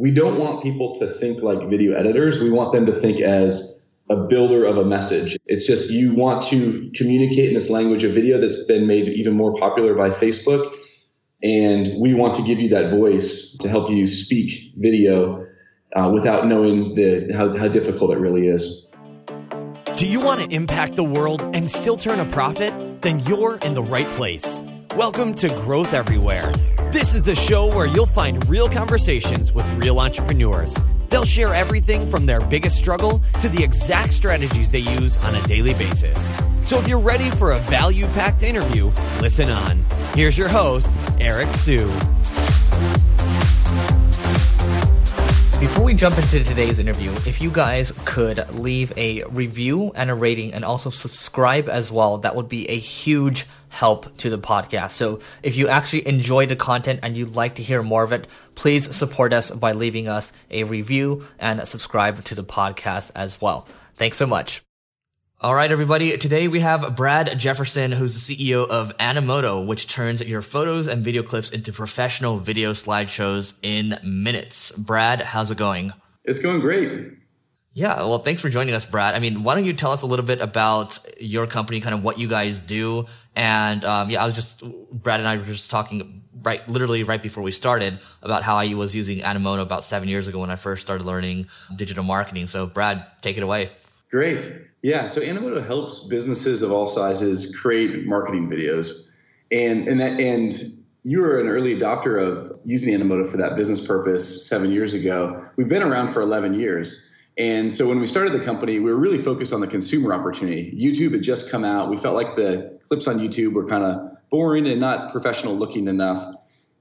we don't want people to think like video editors. We want them to think as a builder of a message. It's just you want to communicate in this language of video that's been made even more popular by Facebook. And we want to give you that voice to help you speak video uh, without knowing the, how, how difficult it really is. Do you want to impact the world and still turn a profit? Then you're in the right place. Welcome to Growth Everywhere. This is the show where you'll find real conversations with real entrepreneurs. They'll share everything from their biggest struggle to the exact strategies they use on a daily basis. So if you're ready for a value packed interview, listen on. Here's your host, Eric Siu. Before we jump into today's interview, if you guys could leave a review and a rating and also subscribe as well, that would be a huge help to the podcast. So if you actually enjoy the content and you'd like to hear more of it, please support us by leaving us a review and subscribe to the podcast as well. Thanks so much. All right, everybody. Today we have Brad Jefferson, who's the CEO of Animoto, which turns your photos and video clips into professional video slideshows in minutes. Brad, how's it going? It's going great. Yeah, well, thanks for joining us, Brad. I mean, why don't you tell us a little bit about your company, kind of what you guys do? And um, yeah, I was just Brad and I were just talking right, literally right before we started about how I was using Animoto about seven years ago when I first started learning digital marketing. So, Brad, take it away. Great. Yeah. So Animoto helps businesses of all sizes create marketing videos, and and that and you were an early adopter of using Animoto for that business purpose seven years ago. We've been around for 11 years. And so when we started the company, we were really focused on the consumer opportunity. YouTube had just come out. We felt like the clips on YouTube were kind of boring and not professional looking enough.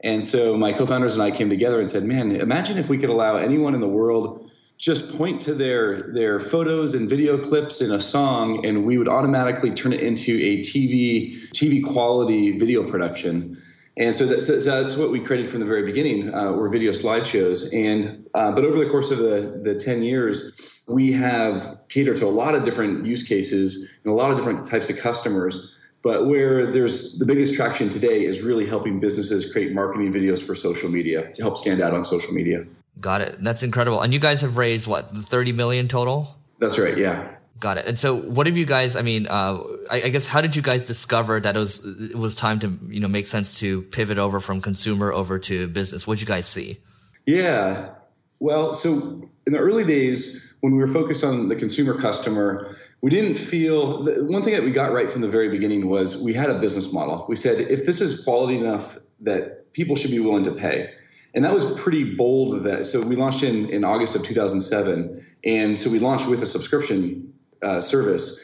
And so my co-founders and I came together and said, "Man, imagine if we could allow anyone in the world just point to their their photos and video clips in a song and we would automatically turn it into a TV TV quality video production. And so, that, so that's what we created from the very beginning uh, were video slideshows. And uh, but over the course of the the 10 years, we have catered to a lot of different use cases and a lot of different types of customers. But where there's the biggest traction today is really helping businesses create marketing videos for social media to help stand out on social media. Got it. That's incredible. And you guys have raised what, 30 million total? That's right. Yeah. Got it. And so, what have you guys? I mean, uh, I, I, guess how did you guys discover that it was it was time to you know make sense to pivot over from consumer over to business? What did you guys see? Yeah. Well, so in the early days when we were focused on the consumer customer, we didn't feel one thing that we got right from the very beginning was we had a business model. We said if this is quality enough that people should be willing to pay and that was pretty bold that. So we launched in, in august of 2007 and so we launched with a subscription uh, service.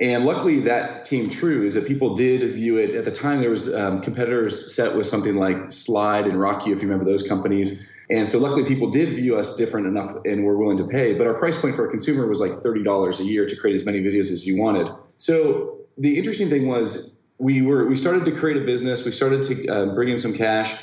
And luckily that came true is that people did view it. At the time there was um, competitors set with something like slide and RockYou if you remember those companies. And so luckily people did view us different enough and were willing to pay. But our price point for a consumer was like $30 a year to create as many videos as you wanted. So the interesting thing was we were we started to create a business. We started to uh, bring in some cash.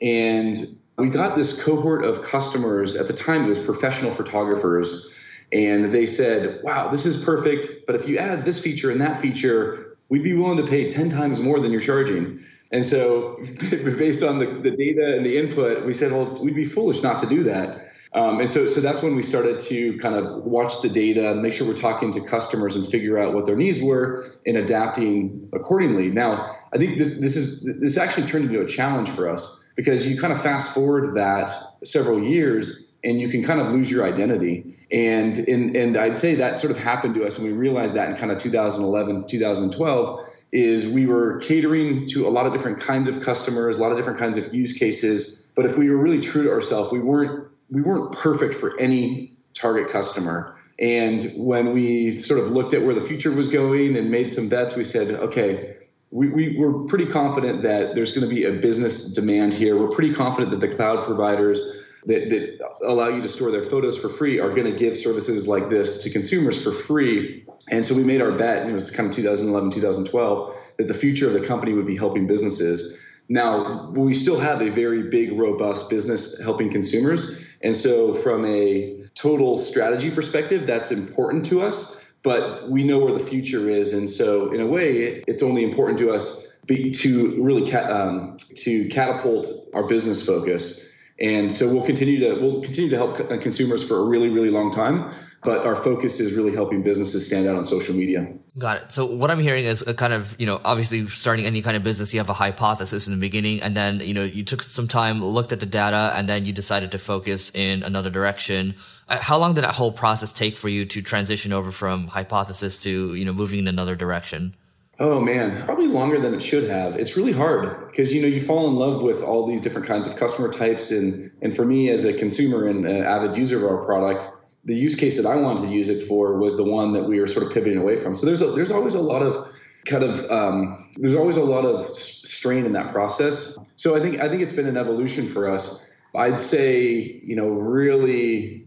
And we got this cohort of customers. At the time it was professional photographers and they said wow this is perfect but if you add this feature and that feature we'd be willing to pay 10 times more than you're charging. And so based on the, the data and the input we said well we'd be foolish not to do that. Um, and so, so that's when we started to kind of watch the data, make sure we're talking to customers and figure out what their needs were and adapting accordingly. Now, I think this, this is this actually turned into a challenge for us because you kind of fast forward that several years and you can kind of lose your identity. And, and, and I'd say that sort of happened to us and we realized that in kind of 2011, 2012 is we were catering to a lot of different kinds of customers, a lot of different kinds of use cases. But if we were really true to ourselves, we weren't, we weren't perfect for any target customer. And when we sort of looked at where the future was going and made some bets, we said, okay, we, we, we're pretty confident that there's going to be a business demand here. We're pretty confident that the cloud providers that, that allow you to store their photos for free are going to give services like this to consumers for free. And so we made our bet, it was kind of 2011, 2012, that the future of the company would be helping businesses. Now, we still have a very big, robust business helping consumers. And so, from a total strategy perspective, that's important to us but we know where the future is, and so in a way, it's only important to us be, to really ca- um, to catapult our business focus. And so we'll continue to we'll continue to help consumers for a really really long time but our focus is really helping businesses stand out on social media. Got it. So what I'm hearing is a kind of, you know, obviously starting any kind of business, you have a hypothesis in the beginning and then, you know, you took some time, looked at the data and then you decided to focus in another direction. Uh, how long did that whole process take for you to transition over from hypothesis to, you know, moving in another direction? Oh man, probably longer than it should have. It's really hard because you know you fall in love with all these different kinds of customer types, and and for me as a consumer and an avid user of our product, the use case that I wanted to use it for was the one that we were sort of pivoting away from. So there's a, there's always a lot of kind of um, there's always a lot of strain in that process. So I think I think it's been an evolution for us. I'd say you know really.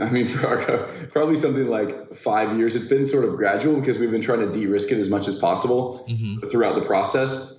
I mean, for our, probably something like five years. It's been sort of gradual because we've been trying to de-risk it as much as possible mm-hmm. throughout the process.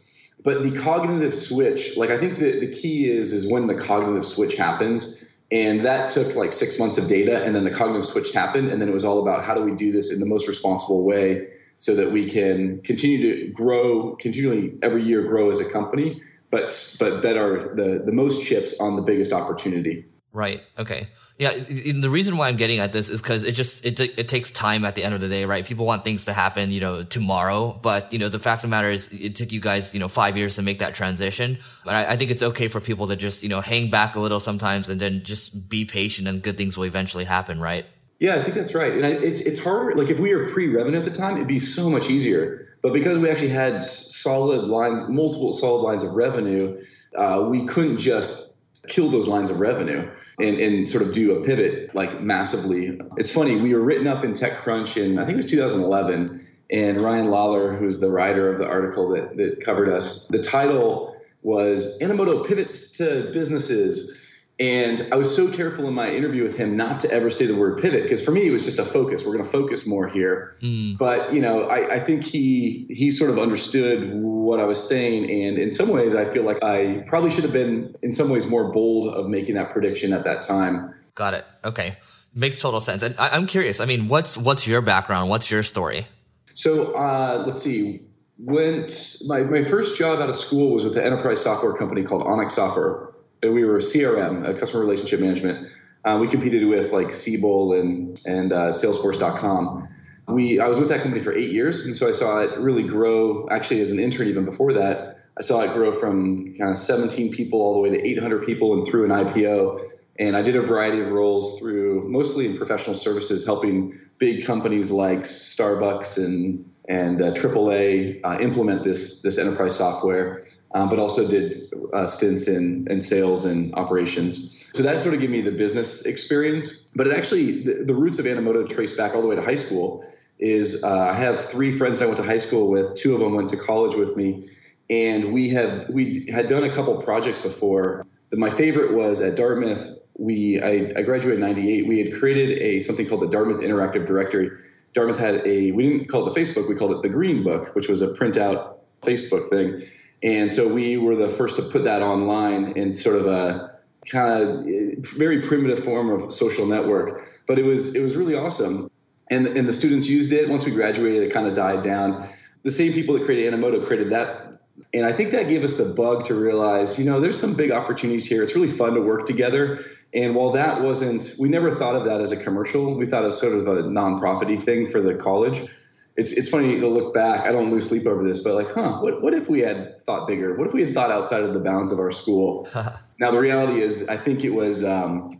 But the cognitive switch, like I think the, the key is, is when the cognitive switch happens and that took like six months of data, and then the cognitive switch happened, and then it was all about how do we do this in the most responsible way so that we can continue to grow, continually every year grow as a company, but but bet our the the most chips on the biggest opportunity. Right. Okay. Yeah, the reason why I'm getting at this is because it just it it takes time at the end of the day, right? People want things to happen, you know, tomorrow, but you know the fact of the matter is it took you guys, you know, five years to make that transition. But I, I think it's okay for people to just you know hang back a little sometimes and then just be patient, and good things will eventually happen, right? Yeah, I think that's right. And I, it's it's harder. Like if we were pre-revenue at the time, it'd be so much easier. But because we actually had solid lines, multiple solid lines of revenue, uh, we couldn't just kill those lines of revenue and, and sort of do a pivot like massively. It's funny, we were written up in TechCrunch in, I think it was 2011, and Ryan Lawler, who's the writer of the article that, that covered us, the title was Animoto Pivots to Businesses and I was so careful in my interview with him not to ever say the word pivot because for me it was just a focus. We're going to focus more here. Mm. But you know, I, I, think he he sort of understood what I was saying, and in some ways, I feel like I probably should have been in some ways more bold of making that prediction at that time. Got it. Okay, makes total sense. And I, am curious. I mean, what's what's your background? What's your story? So uh, let's see. Went my my first job out of school was with an enterprise software company called Onyx Software we were a CRM, a customer relationship management. Uh, we competed with like Siebel and and uh, Salesforce.com. We I was with that company for eight years, and so I saw it really grow. Actually, as an intern, even before that, I saw it grow from kind of 17 people all the way to 800 people, and through an IPO. And I did a variety of roles through mostly in professional services, helping big companies like Starbucks and and uh, AAA uh, implement this this enterprise software um, but also did uh, stints in, in sales and operations. So that sort of gave me the business experience. But it actually, the, the roots of Animoto trace back all the way to high school. Is uh, I have three friends I went to high school with. Two of them went to college with me, and we had we had done a couple projects before. But my favorite was at Dartmouth. We I, I graduated in '98. We had created a something called the Dartmouth Interactive Directory. Dartmouth had a we didn't call it the Facebook, we called it the Green Book, which was a printout Facebook thing and so we were the first to put that online in sort of a kind of very primitive form of social network. But it was it was really awesome. And, and the students used it. Once we graduated, it kind of died down. The same people that created Animoto created that. And I think that gave us the bug to realize, you know, there's some big opportunities here. It's really fun to work together. And while that wasn't, we never thought of that as a commercial. We thought of sort of a nonprofity thing for the college it's it's funny to look back. I don't lose sleep over this, but like, huh? What what if we had thought bigger? What if we had thought outside of the bounds of our school? now the reality is, I think it was um,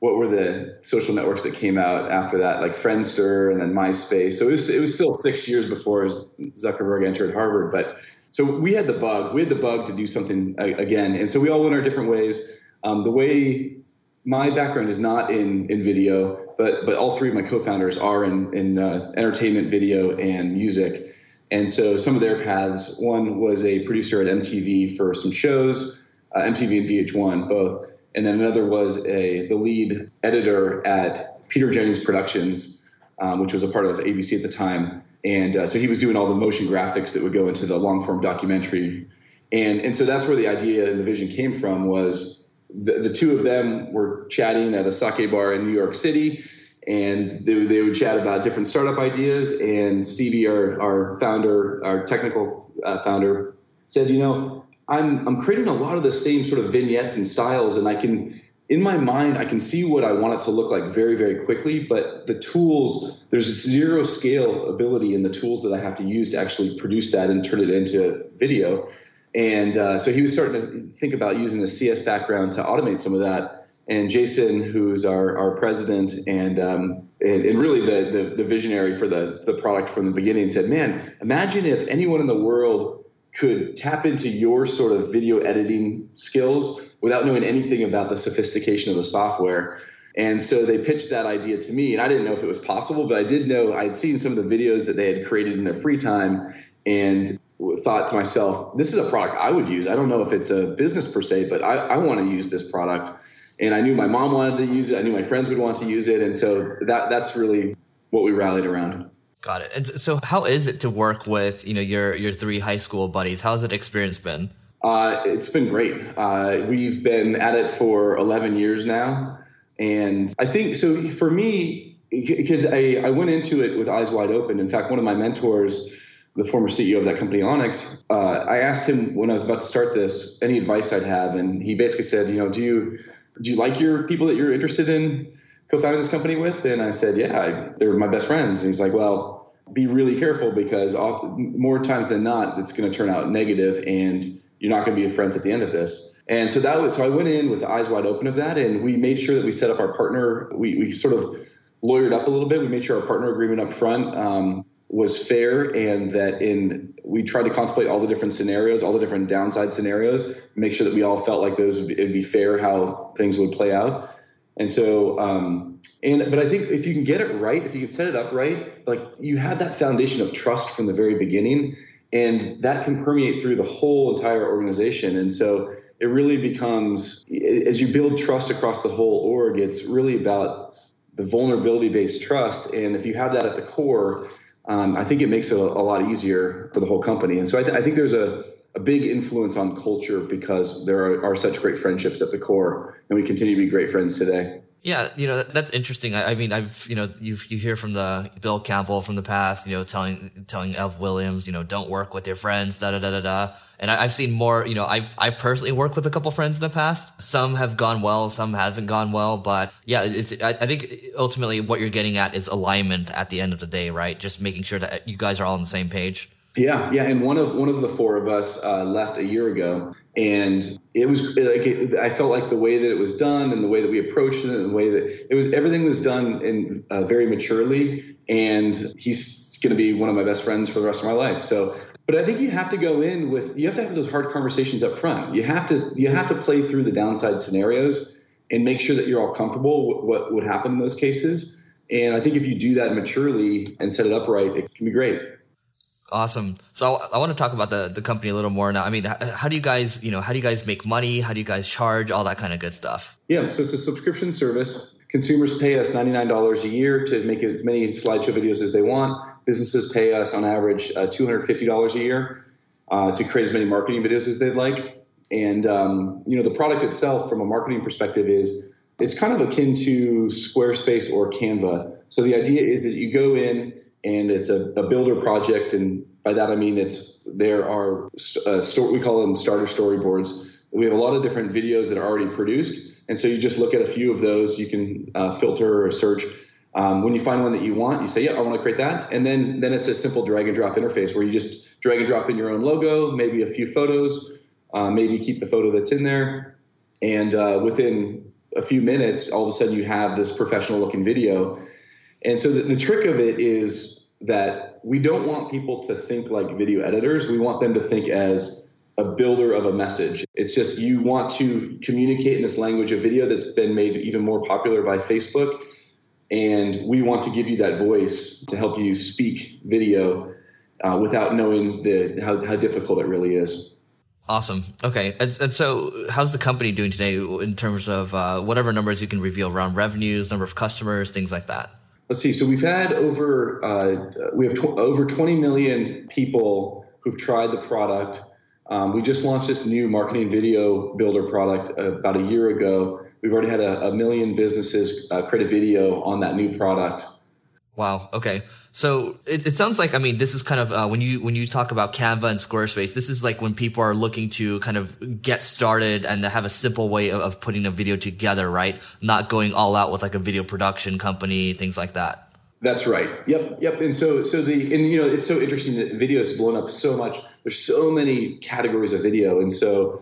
what were the social networks that came out after that, like Friendster and then MySpace. So it was it was still six years before Zuckerberg entered Harvard, but so we had the bug. We had the bug to do something again, and so we all went our different ways. Um, the way my background is not in in video but but all three of my co-founders are in in uh, entertainment, video, and music. And so some of their paths. One was a producer at MTV for some shows, uh, MTV and VH1 both, and then another was a the lead editor at Peter Jennings Productions, um, which was a part of ABC at the time. And uh, so he was doing all the motion graphics that would go into the long form documentary. And and so that's where the idea and the vision came from was the, the two of them were chatting at a sake bar in New York City, and they, they would chat about different startup ideas. And Stevie, our, our founder, our technical uh, founder, said, you know, I'm I'm creating a lot of the same sort of vignettes and styles, and I can in my mind, I can see what I want it to look like very, very quickly, but the tools, there's zero scale ability in the tools that I have to use to actually produce that and turn it into video. And uh, so he was starting to think about using a CS background to automate some of that. And Jason, who's our, our president and, um, and, and really the, the, the visionary for the, the product from the beginning, said, Man, imagine if anyone in the world could tap into your sort of video editing skills without knowing anything about the sophistication of the software. And so they pitched that idea to me, and I didn't know if it was possible, but I did know I had seen some of the videos that they had created in their free time and thought to myself, this is a product I would use. I don't know if it's a business per se, but I, I want to use this product. And I knew my mom wanted to use it. I knew my friends would want to use it. And so that that's really what we rallied around. Got it. And so how is it to work with, you know, your your three high school buddies? How's that experience been? Uh, it's been great. Uh, we've been at it for 11 years now. And I think so for me, because I, I went into it with eyes wide open. In fact, one of my mentors, the former CEO of that company, Onyx, uh, I asked him when I was about to start this any advice I'd have. And he basically said, you know, do you, do you like your people that you're interested in co-founding this company with? And I said, yeah, I, they're my best friends. And he's like, well, be really careful because more times than not, it's going to turn out negative and you're not going to be friends at the end of this. And so that was so I went in with the eyes wide open of that, and we made sure that we set up our partner. We we sort of lawyered up a little bit. We made sure our partner agreement up front um, was fair, and that in we tried to contemplate all the different scenarios, all the different downside scenarios, make sure that we all felt like those would be, it'd be fair how things would play out. And so, um, and but I think if you can get it right, if you can set it up right, like you have that foundation of trust from the very beginning and that can permeate through the whole entire organization. And so it really becomes, as you build trust across the whole org, it's really about the vulnerability based trust. And if you have that at the core, um, I think it makes it a, a, lot easier for the whole company. And so I, th- I think there's a, a big influence on culture because there are, are such great friendships at the core, and we continue to be great friends today. Yeah, you know that's interesting. I, I, mean, I've you know you you hear from the Bill Campbell from the past, you know, telling telling Ev Williams, you know, don't work with your friends, da da da da da. And I, have seen more. You know, I've I've personally worked with a couple friends in the past. Some have gone well, some haven't gone well. But yeah, it's I, I think ultimately what you're getting at is alignment at the end of the day, right? Just making sure that you guys are all on the same page. Yeah, yeah, and one of one of the four of us uh, left a year ago, and it was like it, I felt like the way that it was done and the way that we approached it and the way that it was everything was done in uh, very maturely, and he's going to be one of my best friends for the rest of my life. So, but I think you have to go in with you have to have those hard conversations up front. You have to you have to play through the downside scenarios and make sure that you're all comfortable with what would happen in those cases. And I think if you do that maturely and set it up right, it can be great. Awesome. So I, I want to talk about the, the company a little more now. I mean, how, how, do you guys, you know, how do you guys make money? How do you guys charge? All that kind of good stuff. Yeah. So it's a subscription service. Consumers pay us $99 a year to make as many slideshow videos as they want. Businesses pay us on average uh, $250 a year uh, to create as many marketing videos as they'd like. And, um, you know, the product itself from a marketing perspective is it's kind of akin to Squarespace or Canva. So the idea is that you go in, and it's a, a builder project. And by that I mean it's there are uh, we call them starter storyboards. We have a lot of different videos that are already produced, and so you just look at a few of those. You can uh, filter or search. Um, when you find one that you want, you say, "Yeah, I want to create that," and then then it's a simple drag and drop interface where you just drag and drop in your own logo, maybe a few photos, uh, maybe keep the photo that's in there, and uh, within a few minutes, all of a sudden you have this professional looking video and so the, the trick of it is that we don't want people to think like video editors. We want them to think as a builder of a message. It's just you want to communicate in this language of video that's been made even more popular by Facebook. And we want to give you that voice to help you speak video uh, without knowing the, how, how difficult it really is. Awesome. Okay. And, and, so, how's the company doing today in terms of uh, whatever numbers you can reveal around revenues, number of customers, things like that? Let's see. So we've had over uh, we have tw- over 20 million people who've tried the product. Um, we just launched this new marketing video builder product uh, about a year ago. We've already had a, a million businesses uh, create a video on that new product. Wow. Okay. So it, it sounds like I mean this is kind of uh, when you when you talk about Canva and Squarespace, this is like when people are looking to kind of get started and have a simple way of, of putting a video together, right? Not going all out with like a video production company, things like that. That's right. Yep, yep. And so, so the and you know, it's so interesting that video has blown up so much. There's so many categories of video, and so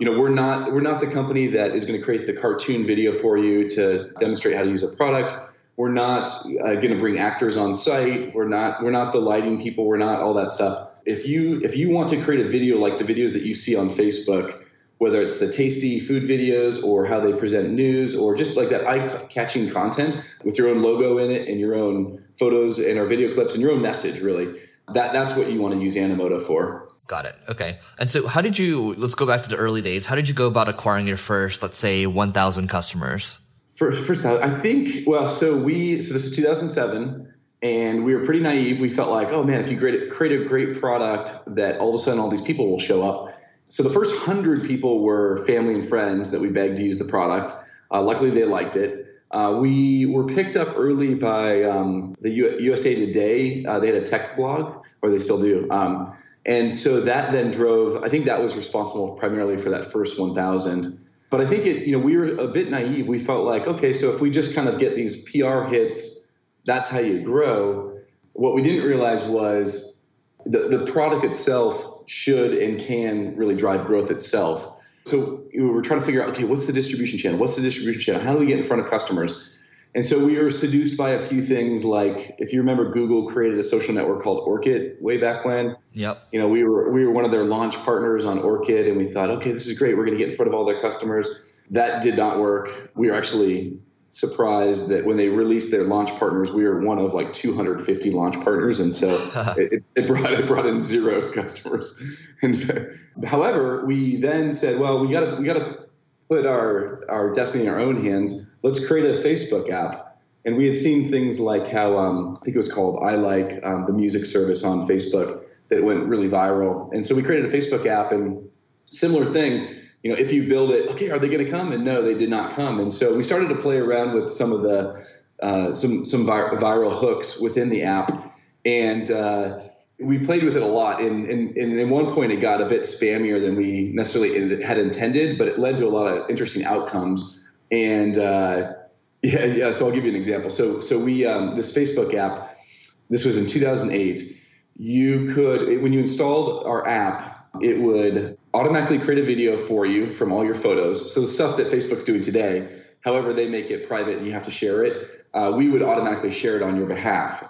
you know, we're not we're not the company that is going to create the cartoon video for you to demonstrate how to use a product. We're not uh, going to bring actors on site. We're not we're not the lighting people. We're not all that stuff. If you if you want to create a video like the videos that you see on Facebook, whether it's the tasty food videos or how they present news or just like that eye-catching content with your own logo in it and your own photos and our video clips and your own message, really, that that's what you want to use Animoto for. Got it. Okay. And so how did you, let's go back to the early days. How did you go about acquiring your first, let's say, 1,000 customers? First, first, I think. Well, so we so this is 2007, and we were pretty naive. We felt like, oh man, if you create, create a great product, that all of a sudden all these people will show up. So the first hundred people were family and friends that we begged to use the product. Uh, luckily, they liked it. Uh, we were picked up early by um, the U- USA Today. Uh, they had a tech blog, or they still do. Um, and so that then drove. I think that was responsible primarily for that first 1,000. But I think it, you know, we were a bit naive. We felt like, okay, so if we just kind of get these PR hits, that's how you grow. What we didn't realize was the, the product itself should and can really drive growth itself. So we were trying to figure out, okay, what's the distribution channel? What's the distribution channel? How do we get in front of customers? And so we were seduced by a few things like if you remember Google created a social network called Orkut way back when. Yep. You know, we were we were one of their launch partners on Orkut and we thought, okay, this is great. We're going to get in front of all their customers. That did not work. We were actually surprised that when they released their launch partners, we were one of like 250 launch partners, and so it, it, brought it brought in zero customers. And however, we then said, well, we got to we got to put our our destiny in our own hands let's create a Facebook app. And we had seen things like how um, I think it was called iLike um, the music service on Facebook that went really viral. And so we created a Facebook app and similar thing. You know, if you build it, okay, are they going to come? And no, they did not come. And so we started to play around with some of the uh, some some vir- viral hooks within the app, and uh, we played with it a lot. And, and, and at one point, it got a bit spammier than we necessarily had intended, but it led to a lot of interesting outcomes. And uh, yeah, yeah. So I'll give you an example. So so we um, this Facebook app. This was in 2008. You could when you installed our app, it would automatically create a video for you from all your photos. So the stuff that Facebook's doing today. However, they make it private and you have to share it. Uh, we would automatically share it on your behalf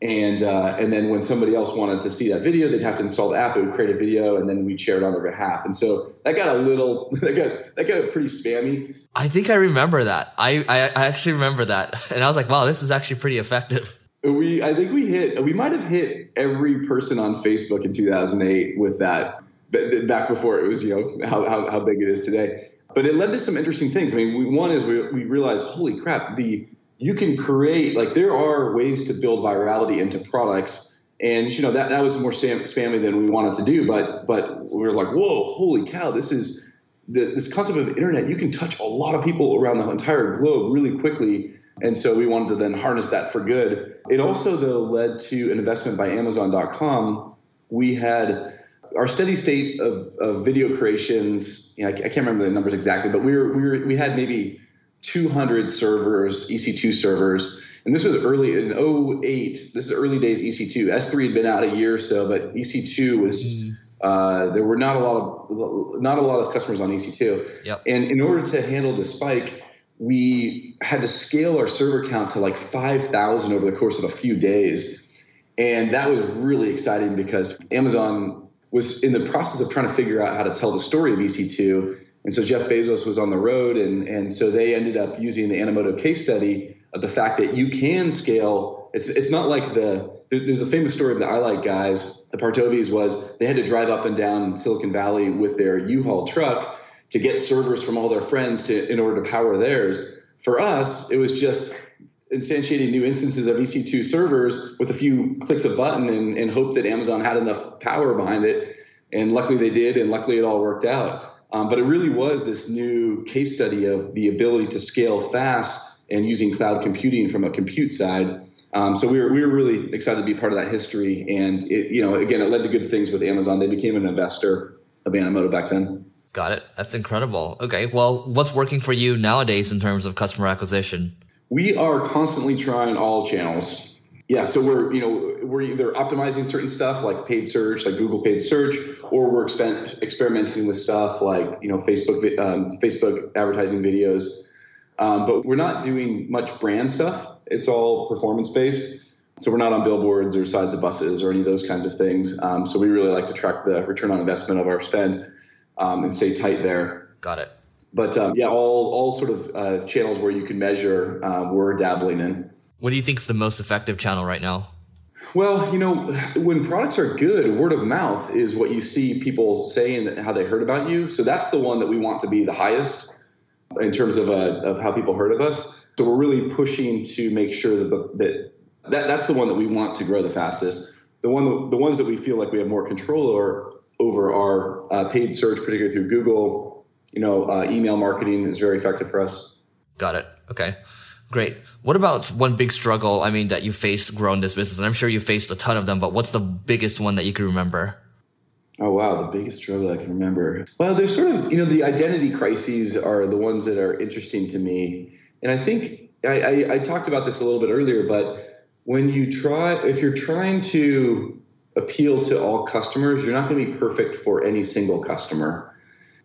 and uh, and then when somebody else wanted to see that video, they'd have to install the app. It would create a video, and then we'd share it on their behalf. And so that got a little that got that got pretty spammy. I think I remember that. I I, I actually remember that, and I was like, wow, this is actually pretty effective. We I think we hit we might have hit every person on Facebook in 2008 with that back before it was you know how how, how big it is today. But it led to some interesting things. I mean, we, one is we, we realized, holy crap, the you can create like there are ways to build virality into products. And you know that that was more spam, spammy than we wanted to do but but we were like whoa holy cow this is the, this concept of internet you can touch a lot of people around the entire globe really quickly. And so we wanted to then harness that for good. It also though led to an investment by amazon.com we had our steady state of, of video creations. You know, I, I can't remember the numbers exactly but we were, we were we had maybe 200 servers, EC2 servers. And this was early in 08. This is early days EC2. S3 had been out a year or so, but EC2 was mm. uh, there were not a lot of not a lot of customers on EC2. Yep. And in order to handle the spike, we had to scale our server count to like 5,000 over the course of a few days. And that was really exciting because Amazon was in the process of trying to figure out how to tell the story of EC2 and so Jeff Bezos was on the road, and, and so they ended up using the Animoto case study of the fact that you can scale. It's, it's not like the, there's a famous story of the iLike guys, the Partovis was they had to drive up and down Silicon Valley with their U-Haul truck to get servers from all their friends to, in order to power theirs. For us, it was just instantiating new instances of EC2 servers with a few clicks of button and, and hope that Amazon had enough power behind it. And luckily they did, and luckily it all worked out. Um, but it really was this new case study of the ability to scale fast and using cloud computing from a compute side. Um, so we were we were really excited to be part of that history, and it, you know, again, it led to good things with Amazon. They became an investor of Animoto back then. Got it. That's incredible. Okay, well, what's working for you nowadays in terms of customer acquisition? We are constantly trying all channels. Yeah, so we're you know we're either optimizing certain stuff like paid search, like Google paid search, or we're exper- experimenting with stuff like you know Facebook um, Facebook advertising videos. Um, but we're not doing much brand stuff. It's all performance based. So we're not on billboards or sides of buses or any of those kinds of things. Um, so we really like to track the return on investment of our spend um, and stay tight there. Got it. But um, yeah, all all sort of uh, channels where you can measure, uh, we're dabbling in. What do you think is the most effective channel right now? Well, you know, when products are good, word of mouth is what you see people say and how they heard about you. So that's the one that we want to be the highest in terms of, uh, of how people heard of us. So we're really pushing to make sure that, the, that, that that's the one that we want to grow the fastest. The one, the ones that we feel like we have more control over, over are uh, paid search, particularly through Google. You know, uh, email marketing is very effective for us. Got it. Okay. Great. What about one big struggle, I mean, that you faced growing this business? And I'm sure you faced a ton of them, but what's the biggest one that you can remember? Oh wow, the biggest struggle I can remember. Well, there's sort of you know the identity crises are the ones that are interesting to me, and I think I, I, I talked about this a little bit earlier. But when you try, if you're trying to appeal to all customers, you're not going to be perfect for any single customer.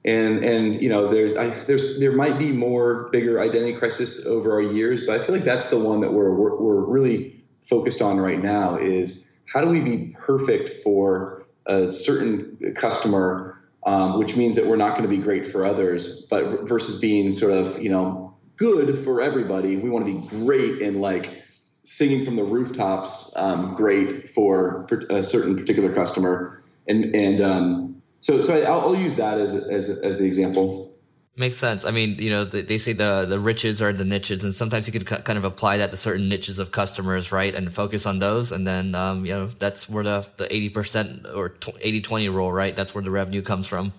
And and you know there's I, there's there might be more bigger identity crisis over our years, but I feel like that's the one that we're we're, we're really focused on right now is how do we be perfect for a certain customer, um, which means that we're not going to be great for others, but versus being sort of, you know, good for everybody. We want to be great and like singing from the rooftops, um, great for a certain particular customer. And, and, um, so, so I'll, I'll use that as, as, as the example. Makes sense. I mean, you know, they say the the riches are the niches, and sometimes you could kind of apply that to certain niches of customers, right? And focus on those, and then um, you know that's where the the eighty percent or 80-20 rule, right? That's where the revenue comes from.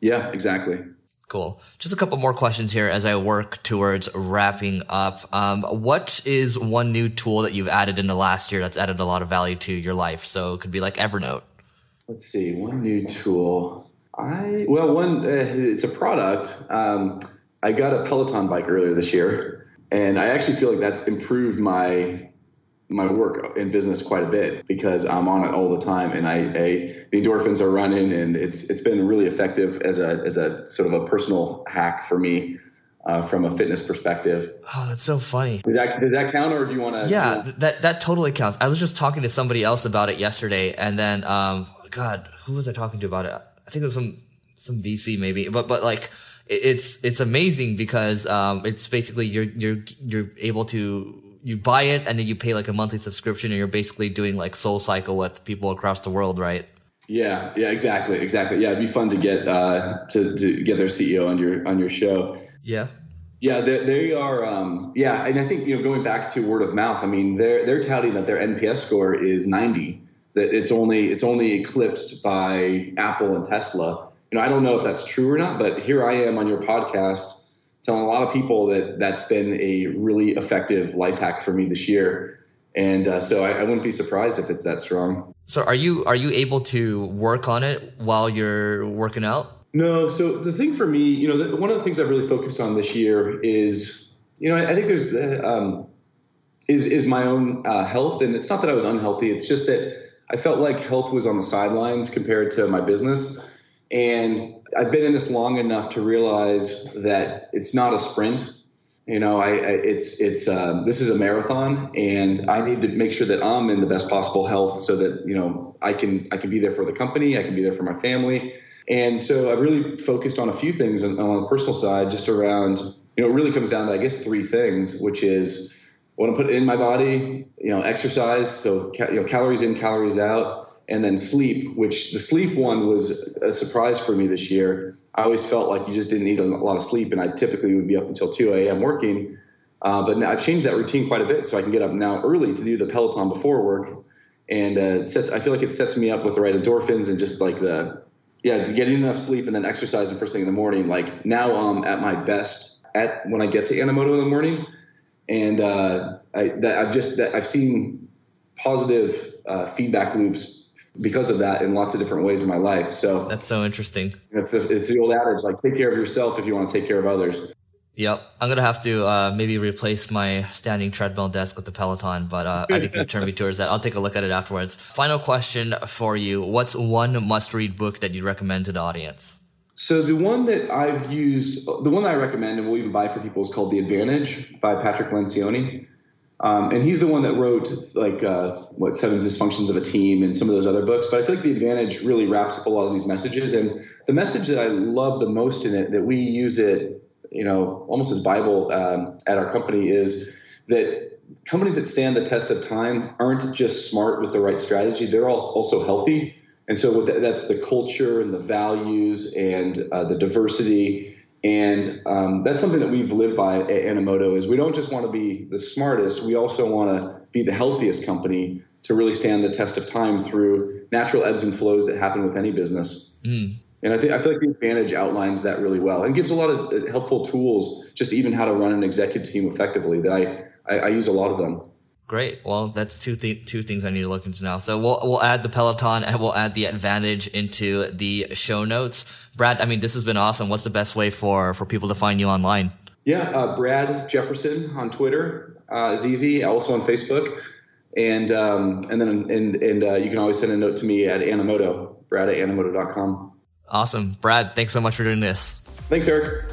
Yeah, exactly. Cool. Just a couple more questions here as I work towards wrapping up. Um, what is one new tool that you've added in the last year that's added a lot of value to your life? So it could be like Evernote. Let's see, one new tool. I well, one uh, it's a product. Um, I got a Peloton bike earlier this year, and I actually feel like that's improved my my work in business quite a bit because I'm on it all the time, and I, I the endorphins are running, and it's it's been really effective as a as a sort of a personal hack for me. Uh, from a fitness perspective. Oh, that's so funny. Does that does that count, or do you want to? Yeah, that that totally counts. I was just talking to somebody else about it yesterday, and then, um, God, who was I talking to about it? I think it was some some VC maybe, but but like it's it's amazing because um, it's basically you're you're you're able to you buy it and then you pay like a monthly subscription and you're basically doing like Soul Cycle with people across the world, right? Yeah, yeah, exactly, exactly. Yeah, it'd be fun to get uh, to to get their CEO on your on your show. Yeah. Yeah, they, they are. Um, yeah, and I think you know going back to word of mouth. I mean, they're they're touting that their NPS score is 90 that it's only it's only eclipsed by Apple and Tesla. You know, I don't know if that's true or not, but here I am on your podcast telling a lot of people that that's been a really effective life hack for me this year. And uh, so I, I, wouldn't be surprised if it's that strong. So are you are you able to work on it while you're working out? No. So the thing for me, you know, the, one of the things I've really focused on this year is, you know, I, I think there's uh, um, is is my own uh, health, and it's not that I was unhealthy. It's just that I felt like health was on the sidelines compared to my business. And I've been in this long enough to realize that it's not a sprint. You know, I, I it's it's um, this is a marathon, and I need to make sure that I'm in the best possible health, so that you know I can I can be there for the company, I can be there for my family, and so I've really focused on a few things on, on the personal side, just around you know it really comes down to I guess three things, which is what to put in my body, you know, exercise, so you know, calories in, calories out, and then sleep. Which the sleep one was a surprise for me this year. I always felt like you just didn't need a lot of sleep, and I typically would be up until 2 a.m. working. Uh, but now I've changed that routine quite a bit, so I can get up now early to do the Peloton before work, and uh, sets. I feel like it sets me up with the right endorphins and just like the yeah, getting enough sleep and then exercising first thing in the morning. Like now I'm at my best at when I get to Animoto in the morning and uh, I, that I've just that I've seen positive uh, feedback loops because of that in lots of different ways in my life. So that's so interesting. It's the, it's the old adage like take care of yourself if you want to take care of others. Yep, I'm gonna have to uh, maybe replace my standing treadmill desk with the Peloton, but uh, I think you turned me towards that. I'll take a look at it afterwards. Final question for you: What's one must-read book that you'd recommend to the audience? So the one that I've used, the one I recommend and will even buy for people is called The Advantage by Patrick Lencioni. Um, and he's the one that wrote like uh, what seven dysfunctions of a team and some of those other books. But I feel like the advantage really wraps up a lot of these messages. And the message that I love the most in it, that we use it you know, almost as Bible um, at our company is that companies that stand the test of time aren't just smart with the right strategy; they're all also healthy. And so that, that's the culture and the values and uh, the diversity. And um, that's something that we've lived by at Animoto is we don't just want to be the smartest, we also want to be the healthiest company to really stand the test of time through natural ebbs and flows that happen with any business. Mm. And I think I feel like the advantage outlines that really well and gives a lot of uh, helpful tools, just even how to run an executive team effectively. That I I, I use a lot of them. Great. Well, that's two th- two things I need to look into now. So we'll we'll add the Peloton and we'll add the advantage into the show notes. Brad, I mean, this has been awesome. What's the best way for for people to find you online? Yeah, uh, Brad Jefferson on Twitter uh, is easy. Also on Facebook, and um, and then and and uh, you can always send a note to me at Animoto, Brad at Animoto.com. Awesome. Brad, thanks so much for doing this. Thanks, Eric.